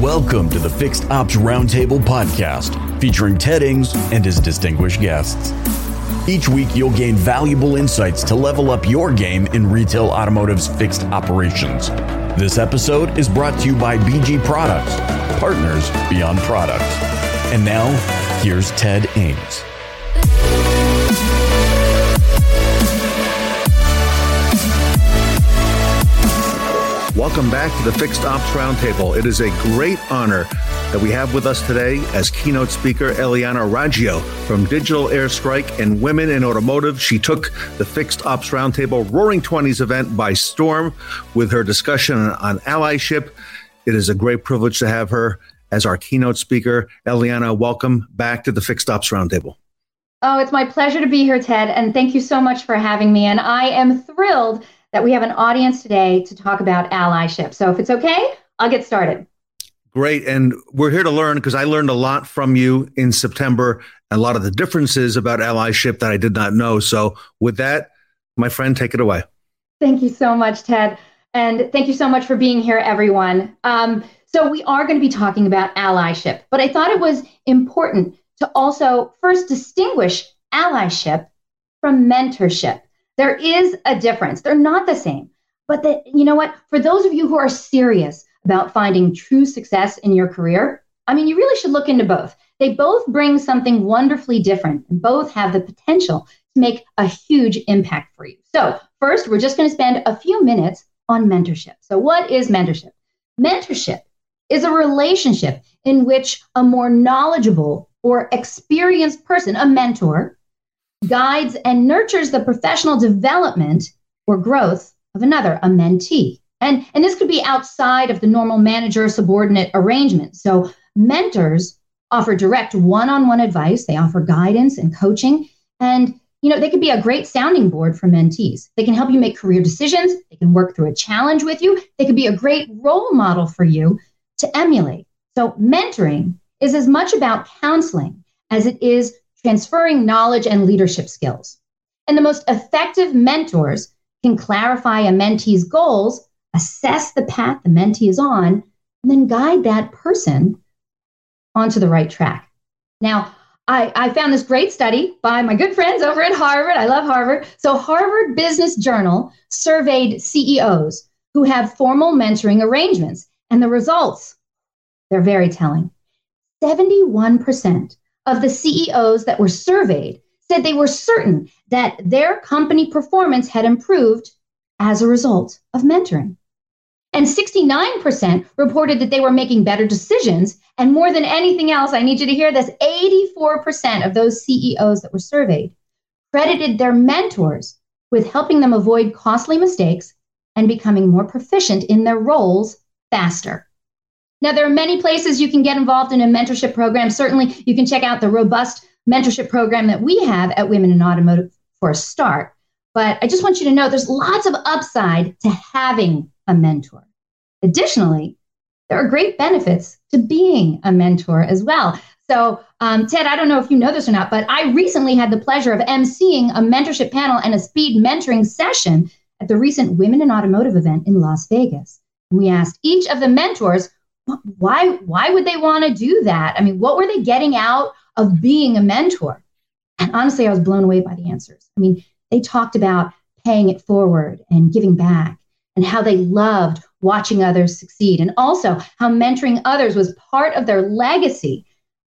Welcome to the Fixed Ops Roundtable podcast, featuring Ted Ings and his distinguished guests. Each week, you'll gain valuable insights to level up your game in retail automotive's fixed operations. This episode is brought to you by BG Products, partners beyond products. And now, here's Ted Ings. Welcome back to the Fixed Ops Roundtable. It is a great honor that we have with us today as keynote speaker Eliana Raggio from Digital Air Strike and Women in Automotive. She took the Fixed Ops Roundtable Roaring Twenties event by storm with her discussion on allyship. It is a great privilege to have her as our keynote speaker. Eliana, welcome back to the Fixed Ops Roundtable. Oh, it's my pleasure to be here, Ted, and thank you so much for having me. And I am thrilled that we have an audience today to talk about allyship. So if it's okay, I'll get started. Great. And we're here to learn because I learned a lot from you in September, a lot of the differences about allyship that I did not know. So with that, my friend, take it away. Thank you so much, Ted. And thank you so much for being here, everyone. Um, so we are going to be talking about allyship, but I thought it was important to also first distinguish allyship from mentorship. There is a difference. They're not the same. But you know what? For those of you who are serious about finding true success in your career, I mean, you really should look into both. They both bring something wonderfully different and both have the potential to make a huge impact for you. So, first, we're just going to spend a few minutes on mentorship. So, what is mentorship? Mentorship is a relationship in which a more knowledgeable or experienced person, a mentor, guides and nurtures the professional development or growth of another, a mentee. And, and this could be outside of the normal manager subordinate arrangement. So, mentors offer direct one on one advice, they offer guidance and coaching. And you know, they could be a great sounding board for mentees. They can help you make career decisions. They can work through a challenge with you. They could be a great role model for you to emulate. So, mentoring is as much about counseling as it is transferring knowledge and leadership skills. And the most effective mentors can clarify a mentee's goals, assess the path the mentee is on, and then guide that person onto the right track. Now, I, I, found this great study by my good friends over at Harvard. I love Harvard. So, Harvard Business Journal surveyed CEOs who have formal mentoring arrangements, and the results, they're very telling. 71% of the CEOs that were surveyed said they were certain that their company performance had improved as a result of mentoring. And 69% reported that they were making better decisions. And more than anything else, I need you to hear this 84% of those CEOs that were surveyed credited their mentors with helping them avoid costly mistakes and becoming more proficient in their roles faster. Now, there are many places you can get involved in a mentorship program. Certainly, you can check out the robust mentorship program that we have at Women in Automotive for a start. But I just want you to know there's lots of upside to having a mentor. Additionally, there are great benefits to being a mentor as well. So, um, Ted, I don't know if you know this or not, but I recently had the pleasure of emceeing a mentorship panel and a speed mentoring session at the recent Women in Automotive event in Las Vegas. And we asked each of the mentors why why would they want to do that? I mean, what were they getting out of being a mentor? And honestly, I was blown away by the answers. I mean, they talked about paying it forward and giving back and how they loved watching others succeed and also how mentoring others was part of their legacy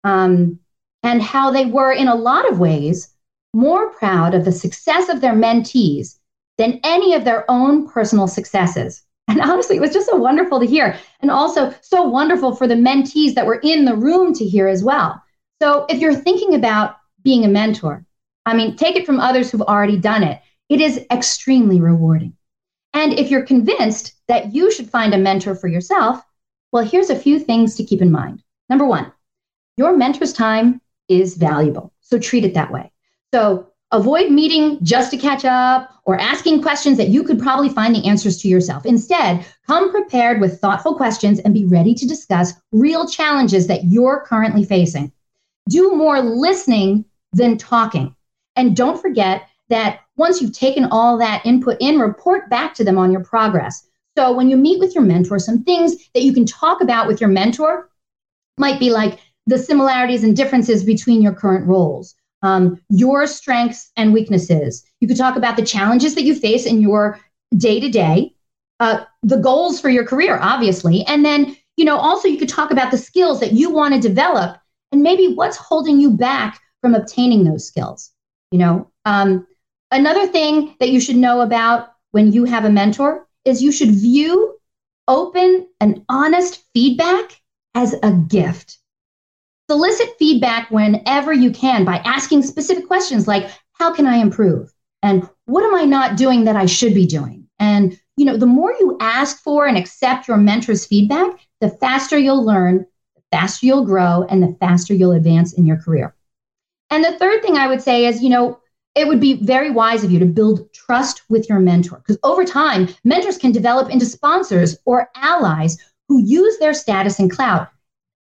um, and how they were in a lot of ways more proud of the success of their mentees than any of their own personal successes and honestly, it was just so wonderful to hear. And also so wonderful for the mentees that were in the room to hear as well. So if you're thinking about being a mentor, I mean, take it from others who've already done it. It is extremely rewarding. And if you're convinced that you should find a mentor for yourself, well, here's a few things to keep in mind. Number one, your mentor's time is valuable. So treat it that way. So Avoid meeting just to catch up or asking questions that you could probably find the answers to yourself. Instead, come prepared with thoughtful questions and be ready to discuss real challenges that you're currently facing. Do more listening than talking. And don't forget that once you've taken all that input in, report back to them on your progress. So when you meet with your mentor, some things that you can talk about with your mentor might be like the similarities and differences between your current roles, um, your strengths and weaknesses. You could talk about the challenges that you face in your day to day, the goals for your career, obviously, and then you know also you could talk about the skills that you want to develop and maybe what's holding you back from obtaining those skills. You know, um, another thing that you should know about when you have a mentor is you should view open and honest feedback as a gift. Solicit feedback whenever you can by asking specific questions like, How can I improve? And what am I not doing that I should be doing? And, you know, the more you ask for and accept your mentor's feedback, the faster you'll learn, the faster you'll grow, and the faster you'll advance in your career. And the third thing I would say is, you know, it would be very wise of you to build trust with your mentor because over time, mentors can develop into sponsors or allies who use their status and clout,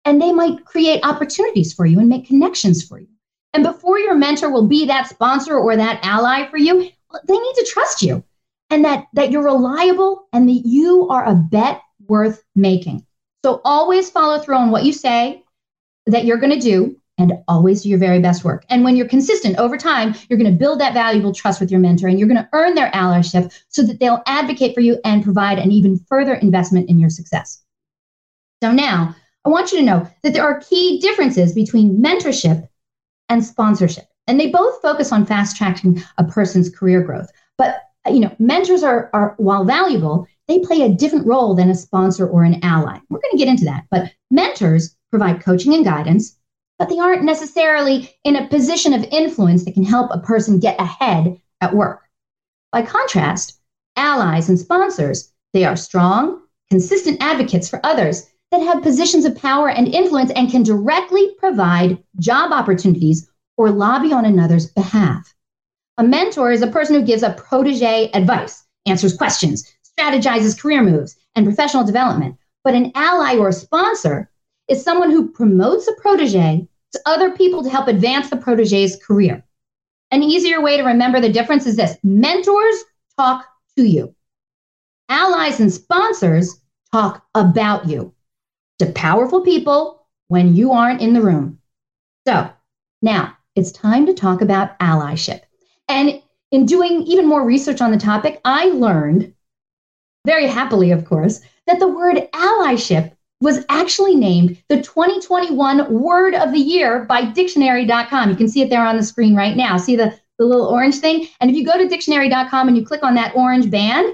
and they might create opportunities for you and make connections for you. And before your mentor will be that sponsor or that ally for you, they need to trust you and that, that you're reliable and that you are a bet worth making. So always follow through on what you say that you're going to do and always do your very best work. And when you're consistent over time, you're going to build that valuable trust with your mentor and you're going to earn their allyship so that they'll advocate for you and provide an even further investment in your success. So now, I want you to know that there are key differences between mentorship and sponsorship. And they both focus on fast tracking a person's career growth. But you know, mentors are, are while valuable, they play a different role than a sponsor or an ally. We're going to get into that. But mentors provide coaching and guidance, but they aren't necessarily in a position of influence that can help a person get ahead at work. By contrast, allies and sponsors, they are strong, consistent advocates for others that have positions of power and influence and can directly provide job opportunities or lobby on another's behalf. A mentor is a person who gives a protege advice, answers questions, strategizes career moves and professional development. But an ally or sponsor is someone who promotes a protege to other people to help advance the protege's career. An easier way to remember the difference is this mentors talk to you, allies and sponsors talk about you to powerful people when you aren't in the room. So now it's time to talk about allyship. And in doing even more research on the topic, I learned, very happily, of course, that the word allyship was actually named the 2021 Word of the Year by dictionary.com. You can see it there on the screen right now. See the, the little orange thing? And if you go to dictionary.com and you click on that orange band,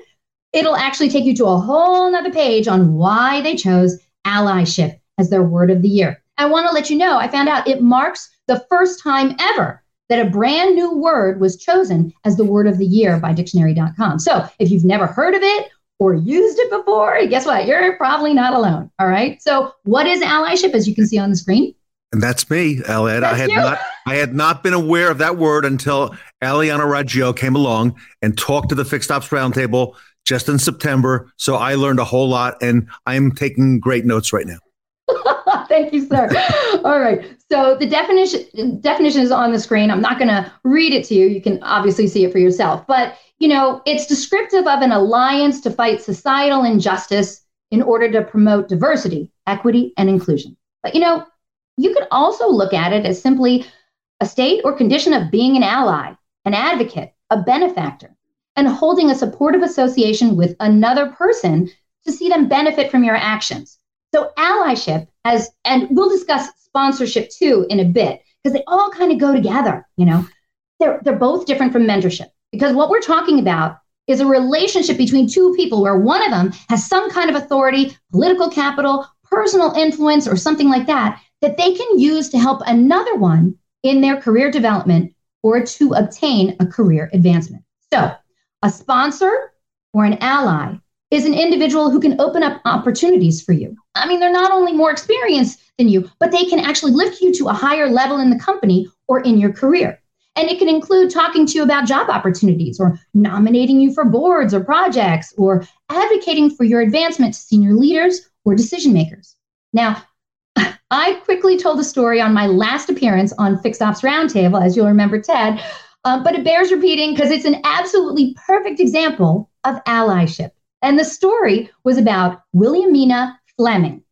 it'll actually take you to a whole nother page on why they chose allyship as their word of the year. I want to let you know, I found out it marks the first time ever that a brand new word was chosen as the word of the year by dictionary.com. So if you've never heard of it or used it before, guess what? You're probably not alone. All right. So, what is allyship, as you can see on the screen? And that's me, Elliot. I had you. not I had not been aware of that word until Eliana Raggio came along and talked to the Fixed Ops Roundtable just in September. So I learned a whole lot and I'm taking great notes right now. Thank you, sir. All right. So the definition definition is on the screen. I'm not going to read it to you. You can obviously see it for yourself. But you know, it's descriptive of an alliance to fight societal injustice in order to promote diversity, equity, and inclusion. But you know, you could also look at it as simply a state or condition of being an ally, an advocate, a benefactor, and holding a supportive association with another person to see them benefit from your actions. So allyship as and we'll discuss sponsorship too in a bit because they all kind of go together, you know. They're they're both different from mentorship. Because what we're talking about is a relationship between two people where one of them has some kind of authority, political capital, personal influence, or something like that, that they can use to help another one in their career development or to obtain a career advancement. So, a sponsor or an ally is an individual who can open up opportunities for you. I mean, they're not only more experienced than you, but they can actually lift you to a higher level in the company or in your career. And it can include talking to you about job opportunities or nominating you for boards or projects or advocating for your advancement to senior leaders or decision makers. Now, I quickly told a story on my last appearance on Fixed Ops Roundtable, as you'll remember, Ted, uh, but it bears repeating because it's an absolutely perfect example of allyship. And the story was about Williamina Fleming.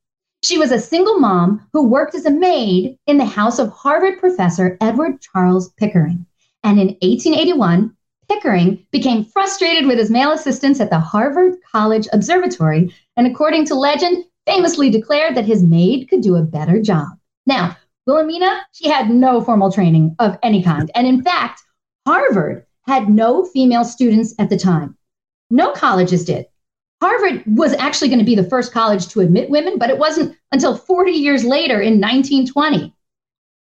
She was a single mom who worked as a maid in the house of Harvard professor Edward Charles Pickering. And in 1881, Pickering became frustrated with his male assistants at the Harvard College Observatory, and according to legend, famously declared that his maid could do a better job. Now, Wilhelmina, she had no formal training of any kind. And in fact, Harvard had no female students at the time. No colleges did. Harvard was actually going to be the first college to admit women, but it wasn't until 40 years later in 1920.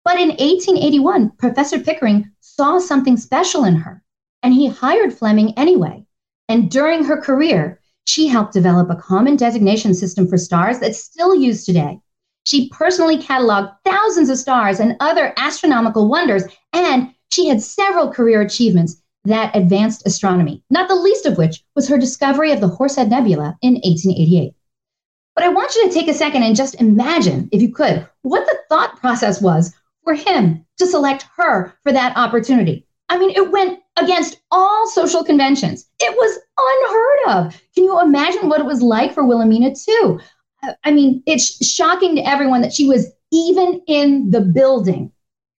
But in 1881, Professor Pickering saw something special in her, and he hired Fleming anyway. And during her career, she helped develop a common designation system for stars that's still used today. She personally cataloged thousands of stars and other astronomical wonders, and she had several career achievements that advanced astronomy, not the least of which was her discovery of the Horsehead Nebula in 1888. But I want you to take a second and just imagine, if you could, what the thought process was for him to select her for that opportunity. I mean, it went against all social conventions. It was unheard of. Can you imagine what it was like for Wilhelmina, too? I mean, it's shocking to everyone that she was even in the building,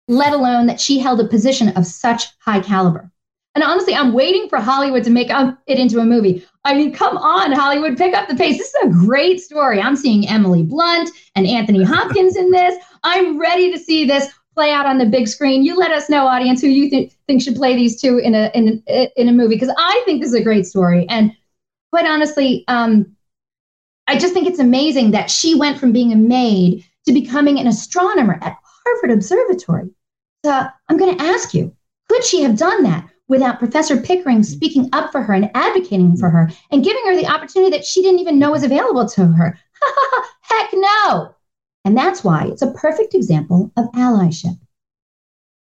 let alone that she held a position of such high caliber. And honestly, I'm waiting for Hollywood to make it into a movie. I mean, come on, Hollywood, pick up the pace. This is a great story. I'm seeing Emily Blunt and Anthony Hopkins in this. I'm ready to see this play out on the big screen. You let us know, audience, who you th- think should play these two in a in in a movie because I think this is a great story. And quite honestly, um, I just think it's amazing that she went from being a maid to becoming an astronomer at Harvard Observatory. So I'm going to ask you, could she have done that without Professor Pickering speaking up for her and advocating for her and giving her the opportunity that she didn't even know was available to her? Heck no. And that's why it's a perfect example of allyship.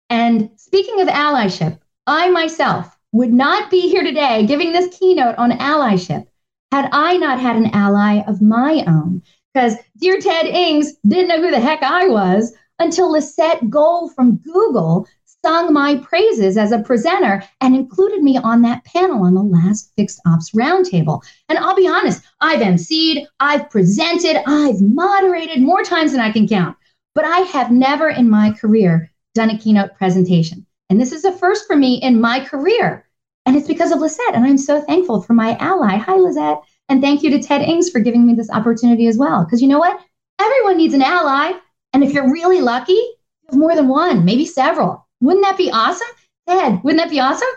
And speaking of allyship, I myself would not be here today giving this keynote on allyship had I not had an ally of my own. Because dear Ted Ings didn't know who the heck I was until Lisette Gold from Google sung my praises as a presenter and included me on that panel on the last Fixed Ops Roundtable. And I'll be honest, I've emceed, I've presented, I've moderated more times than I can count, but I have never in my career done a keynote presentation. And this is a first for me in my career. And it's because of Lisette. And I'm so thankful for my ally. Hi, Lisette. And thank you to Ted Ings for giving me this opportunity as well. Because you know what? Everyone needs an ally. And if you're really lucky, you have more than one, maybe several. Wouldn't that be awesome? Ted, wouldn't that be awesome?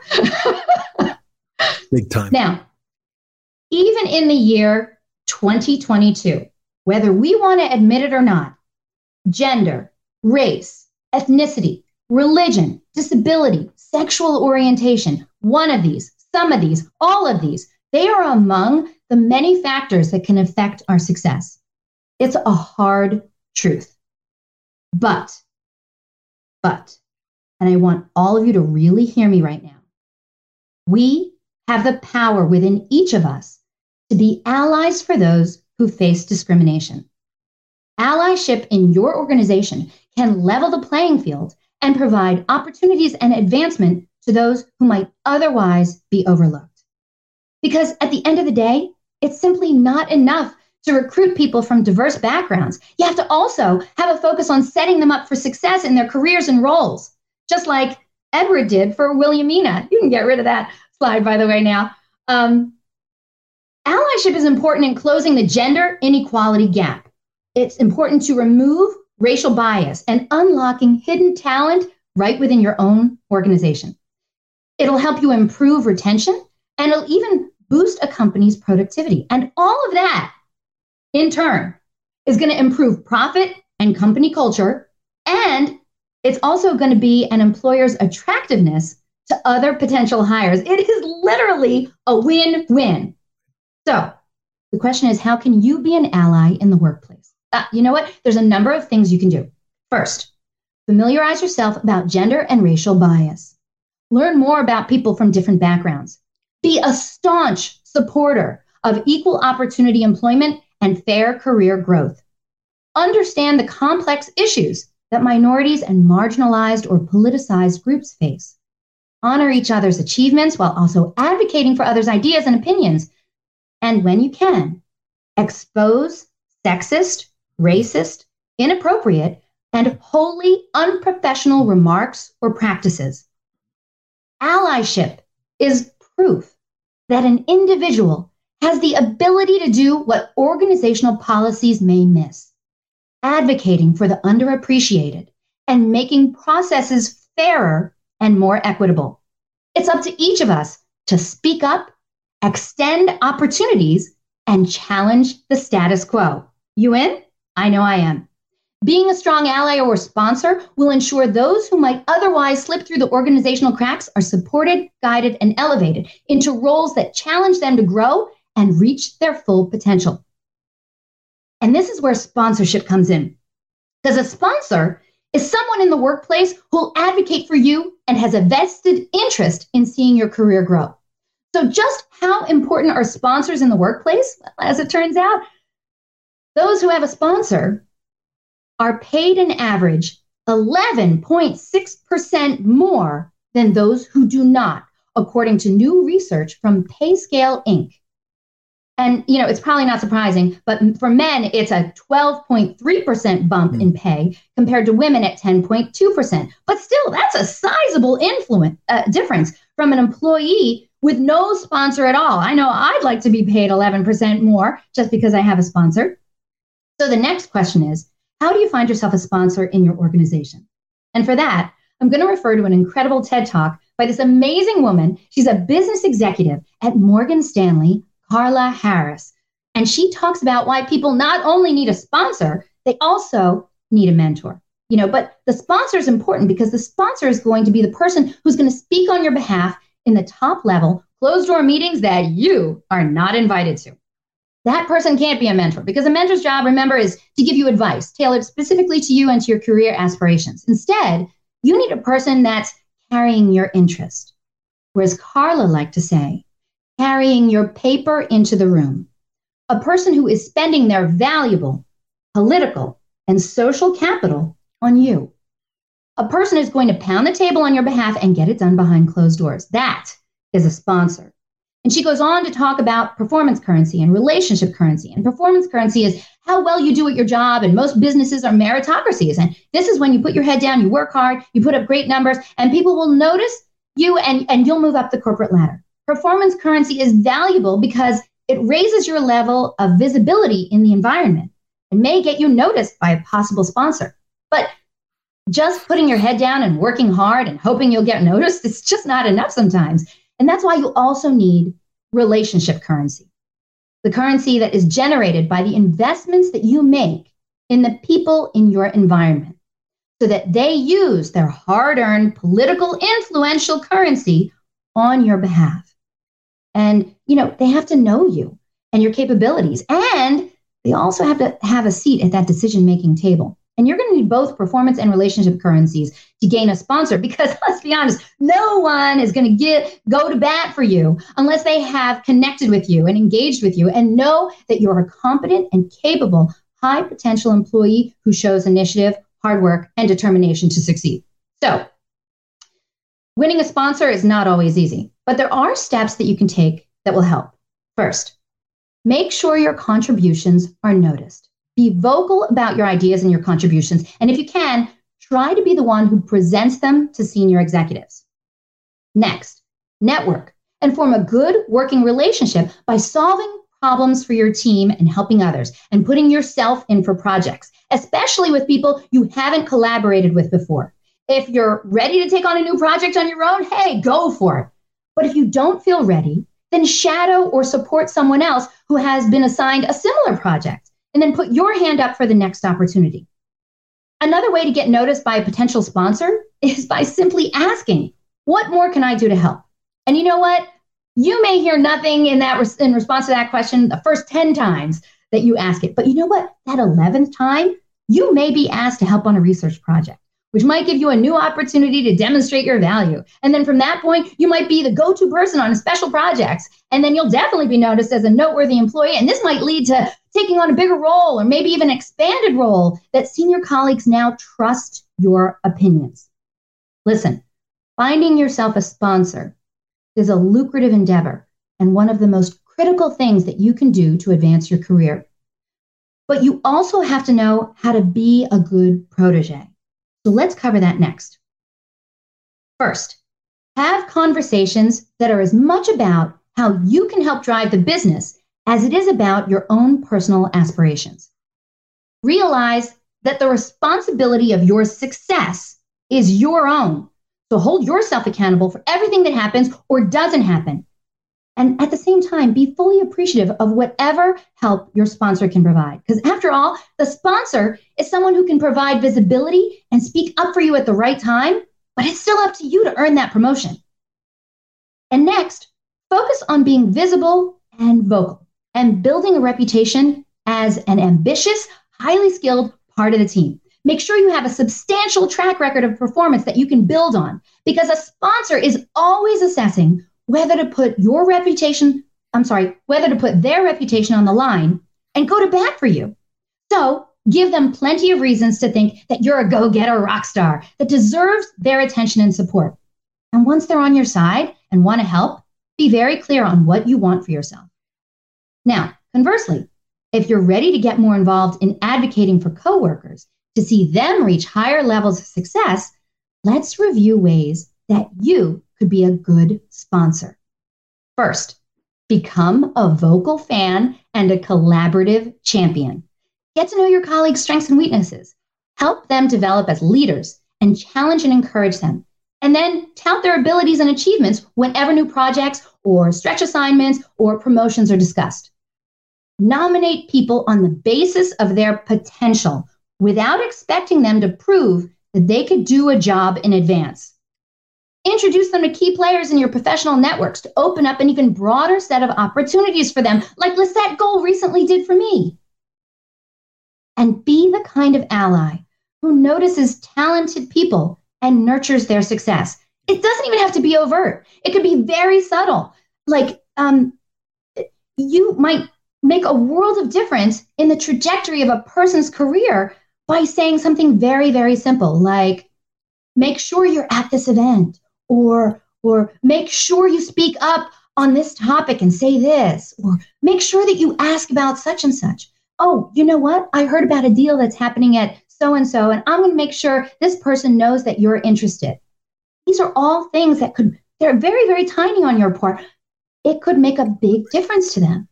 Big time. Now, even in the year 2022, whether we want to admit it or not, gender, race, ethnicity, religion, disability, sexual orientation, one of these, some of these, all of these, they are among the many factors that can affect our success. It's a hard truth. But, but, and I want all of you to really hear me right now. We have the power within each of us to be allies for those who face discrimination. Allyship in your organization can level the playing field and provide opportunities and advancement to those who might otherwise be overlooked. Because at the end of the day, it's simply not enough to recruit people from diverse backgrounds. You have to also have a focus on setting them up for success in their careers and roles, just like Edward did for Williamina. You can get rid of that slide, by the way, now. Um, allyship is important in closing the gender inequality gap. It's important to remove racial bias and unlocking hidden talent right within your own organization. It'll help you improve retention and it'll even boost a company's productivity. And all of that, in turn, is going to improve profit and company culture. And it's also going to be an employer's attractiveness to other potential hires. It is literally a win win. So the question is how can you be an ally in the workplace? Uh, you know what? There's a number of things you can do. First, familiarize yourself about gender and racial bias. Learn more about people from different backgrounds. Be a staunch supporter of equal opportunity employment and fair career growth. Understand the complex issues that minorities and marginalized or politicized groups face. Honor each other's achievements while also advocating for others' ideas and opinions. and when you can, expose sexist, racist, inappropriate, and wholly unprofessional remarks or practices. Allyship is proof that an individual has the ability to do what organizational policies may miss, advocating for the underappreciated and making processes fairer and more equitable. It's up to each of us to speak up, extend opportunities, and challenge the status quo. You in? I know I am. Being a strong ally or sponsor will ensure those who might otherwise slip through the organizational cracks are supported, guided, and elevated into roles that challenge them to grow and reach their full potential. And this is where sponsorship comes in. Because a sponsor is someone in the workplace who'll advocate for you and has a vested interest in seeing your career grow. So, just how important are sponsors in the workplace? As it turns out, those who have a sponsor are paid an average 11.6% more than those who do not, according to new research from PayScale Inc. And you know, it's probably not surprising, but for men, it's a 12.3% bump mm. in pay compared to women at 10.2%. But still, that's a sizable influence uh, difference from an employee with no sponsor at all. I know I'd like to be paid 11% more just because I have a sponsor. So the next question is, how do you find yourself a sponsor in your organization? And for that, I'm going to refer to an incredible TED Talk by this amazing woman. She's a business executive at Morgan Stanley Carla Harris. And she talks about why people not only need a sponsor, they also need a mentor. You know, but the sponsor is important because the sponsor is going to be the person who's going to speak on your behalf in the top level closed door meetings that you are not invited to. That person can't be a mentor because a mentor's job, remember, is to give you advice tailored specifically to you and to your career aspirations. Instead, you need a person that's carrying your interest. Whereas Carla liked to say, carrying your paper into the room. A person who is spending their valuable political and social capital on you. A person is going to pound the table on your behalf and get it done behind closed doors. That is a sponsor. And she goes on to talk about performance currency and relationship currency. And performance currency is how well you do at your job. And most businesses are meritocracies. And this is when you put your head down, you work hard, you put up great numbers, and people will notice you and, and you'll move up the corporate ladder performance currency is valuable because it raises your level of visibility in the environment and may get you noticed by a possible sponsor. But just putting your head down and working hard and hoping you'll get noticed, it's just not enough sometimes. And that's why you also need relationship currency the currency that is generated by the investments that you make in the people in your environment so that they use their hard earned political influential currency on your behalf. And, you know, they have to know you and your capabilities. And they also have to have a seat at that decision making table. And you're going to need both performance and relationship currencies to gain a sponsor because let's be honest, no one is going to get go to bat for you unless they have connected with you and engaged with you and know that you're a competent and capable high potential employee who shows initiative, hard work, and determination to succeed. So, winning a sponsor is not always easy. But there are steps that you can take that will help. First, make sure your contributions are noticed. Be vocal about your ideas and your contributions. And if you can, try to be the one who presents them to senior executives. Next, network and form a good working relationship by solving problems for your team and helping others and putting yourself in for projects, especially with people you haven't collaborated with before. If you're ready to take on a new project on your own, hey, go for it. But if you don't feel ready, then shadow or support someone else who has been assigned a similar project and then put your hand up for the next opportunity. Another way to get noticed by a potential sponsor is by simply asking, What more can I do to help? And you know what? You may hear nothing in that in response to that question the first 10 times that you ask it. But you know what? That 11th time, you may be asked to help on a research project which might give you a new opportunity to demonstrate your value. And then from that point, you might be the go to person on special projects. And then you'll definitely be noticed as a noteworthy employee. And this might lead to taking on a bigger role or maybe even expanded role that senior colleagues now trust your opinions. Listen, finding yourself a sponsor is a lucrative endeavor and one of the most critical things that you can do to advance your career. But you also have to know how to be a good protege. So let's cover that next. First, have conversations that are as much about how you can help drive the business as it is about your own personal aspirations. Realize that the responsibility of your success is your own. So hold yourself accountable for everything that happens or doesn't happen. And at the same time, be fully appreciative of whatever help your sponsor can provide. Because after all, the sponsor is someone who can provide visibility and speak up for you at the right time, but it's still up to you to earn that promotion. And next, focus on being visible and vocal and building a reputation as an ambitious, highly skilled part of the team. Make sure you have a substantial track record of performance that you can build on because a sponsor is always assessing whether to put your reputation, I'm sorry, whether to put their reputation on the line and go to bat for you. So give them plenty of reasons to think that you're a go getter rock star that deserves their attention and support. And once they're on your side and want to help, be very clear on what you want for yourself. Now, conversely, if you're ready to get more involved in advocating for coworkers to see them reach higher levels of success, let's review ways that you be a good sponsor. First, become a vocal fan and a collaborative champion. Get to know your colleagues' strengths and weaknesses. Help them develop as leaders and challenge and encourage them. And then tout their abilities and achievements whenever new projects or stretch assignments or promotions are discussed. Nominate people on the basis of their potential without expecting them to prove that they could do a job in advance. Introduce them to key players in your professional networks to open up an even broader set of opportunities for them, like Lisette Gold recently did for me. And be the kind of ally who notices talented people and nurtures their success. It doesn't even have to be overt. It could be very subtle. Like um, you might make a world of difference in the trajectory of a person's career by saying something very, very simple, like make sure you're at this event, or or make sure you speak up on this topic and say this, or make sure that you ask about such and such. Oh, you know what? I heard about a deal that's happening at so and so, and I'm going to make sure this person knows that you're interested. These are all things that could, they're very, very tiny on your part. It could make a big difference to them.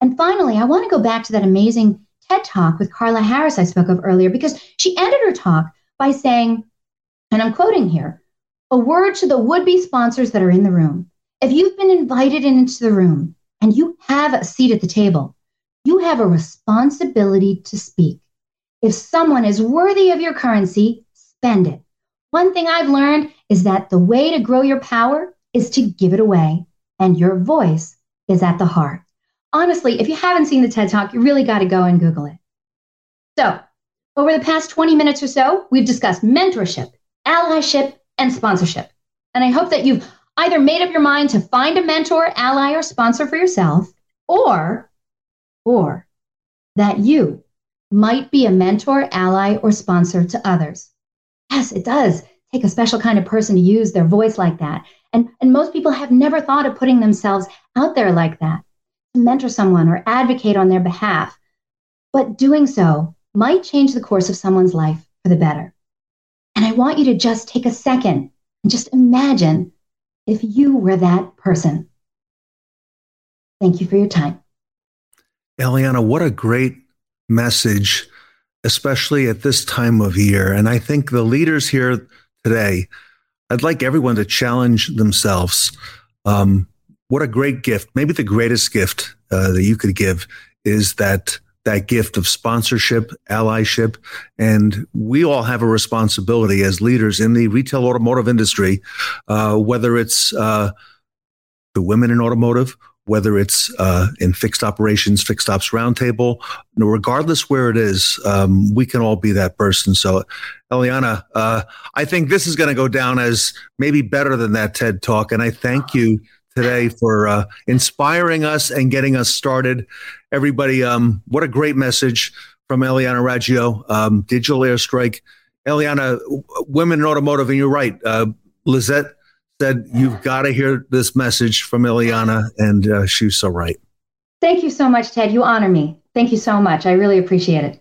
And finally, I want to go back to that amazing TED talk with Carla Harris I spoke of earlier because she ended her talk by saying, and I'm quoting here, a word to the would be sponsors that are in the room. If you've been invited into the room and you have a seat at the table, you have a responsibility to speak. If someone is worthy of your currency, spend it. One thing I've learned is that the way to grow your power is to give it away, and your voice is at the heart. Honestly, if you haven't seen the TED Talk, you really got to go and Google it. So, over the past 20 minutes or so, we've discussed mentorship, allyship, and sponsorship. And I hope that you've either made up your mind to find a mentor, ally, or sponsor for yourself, or, or that you might be a mentor, ally, or sponsor to others. Yes, it does take a special kind of person to use their voice like that. And, and most people have never thought of putting themselves out there like that to mentor someone or advocate on their behalf. But doing so might change the course of someone's life for the better. And I want you to just take a second and just imagine if you were that person. Thank you for your time. Eliana, what a great message, especially at this time of year. And I think the leaders here today, I'd like everyone to challenge themselves. Um, what a great gift, maybe the greatest gift uh, that you could give is that that gift of sponsorship, allyship, and we all have a responsibility as leaders in the retail automotive industry, uh, whether it's uh, the women in automotive whether it's uh, in fixed operations, fixed ops roundtable, regardless where it is, um, we can all be that person. So, Eliana, uh, I think this is going to go down as maybe better than that TED talk. And I thank you today for uh, inspiring us and getting us started. Everybody, um, what a great message from Eliana Raggio, um, Digital Air Strike. Eliana, women in automotive, and you're right. Uh, Lisette said, You've got to hear this message from Eliana, And uh, she was so right. Thank you so much, Ted. You honor me. Thank you so much. I really appreciate it.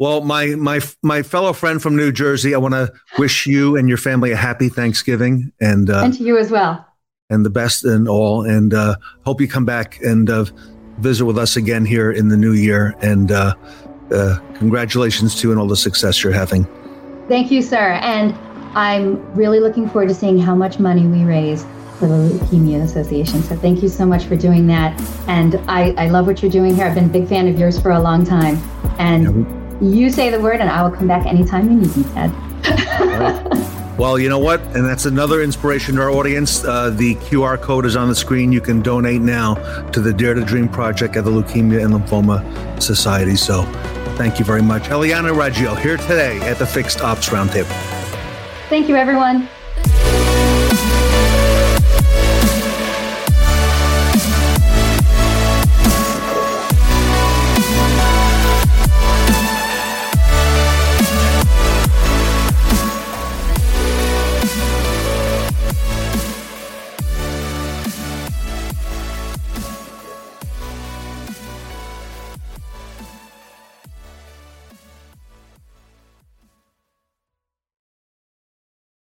Well, my my my fellow friend from New Jersey, I want to wish you and your family a happy Thanksgiving, and uh, and to you as well, and the best in all. And uh, hope you come back and uh, visit with us again here in the new year. And uh, uh, congratulations to you and all the success you're having. Thank you, sir. And I'm really looking forward to seeing how much money we raise for the Leukemia Association. So thank you so much for doing that. And I, I love what you're doing here. I've been a big fan of yours for a long time. And yeah, you say the word, and I will come back anytime you need me, Ted. Well, you know what? And that's another inspiration to our audience. Uh, the QR code is on the screen. You can donate now to the Dare to Dream Project at the Leukemia and Lymphoma Society. So thank you very much. Eliana Raggio here today at the Fixed Ops Roundtable. Thank you, everyone.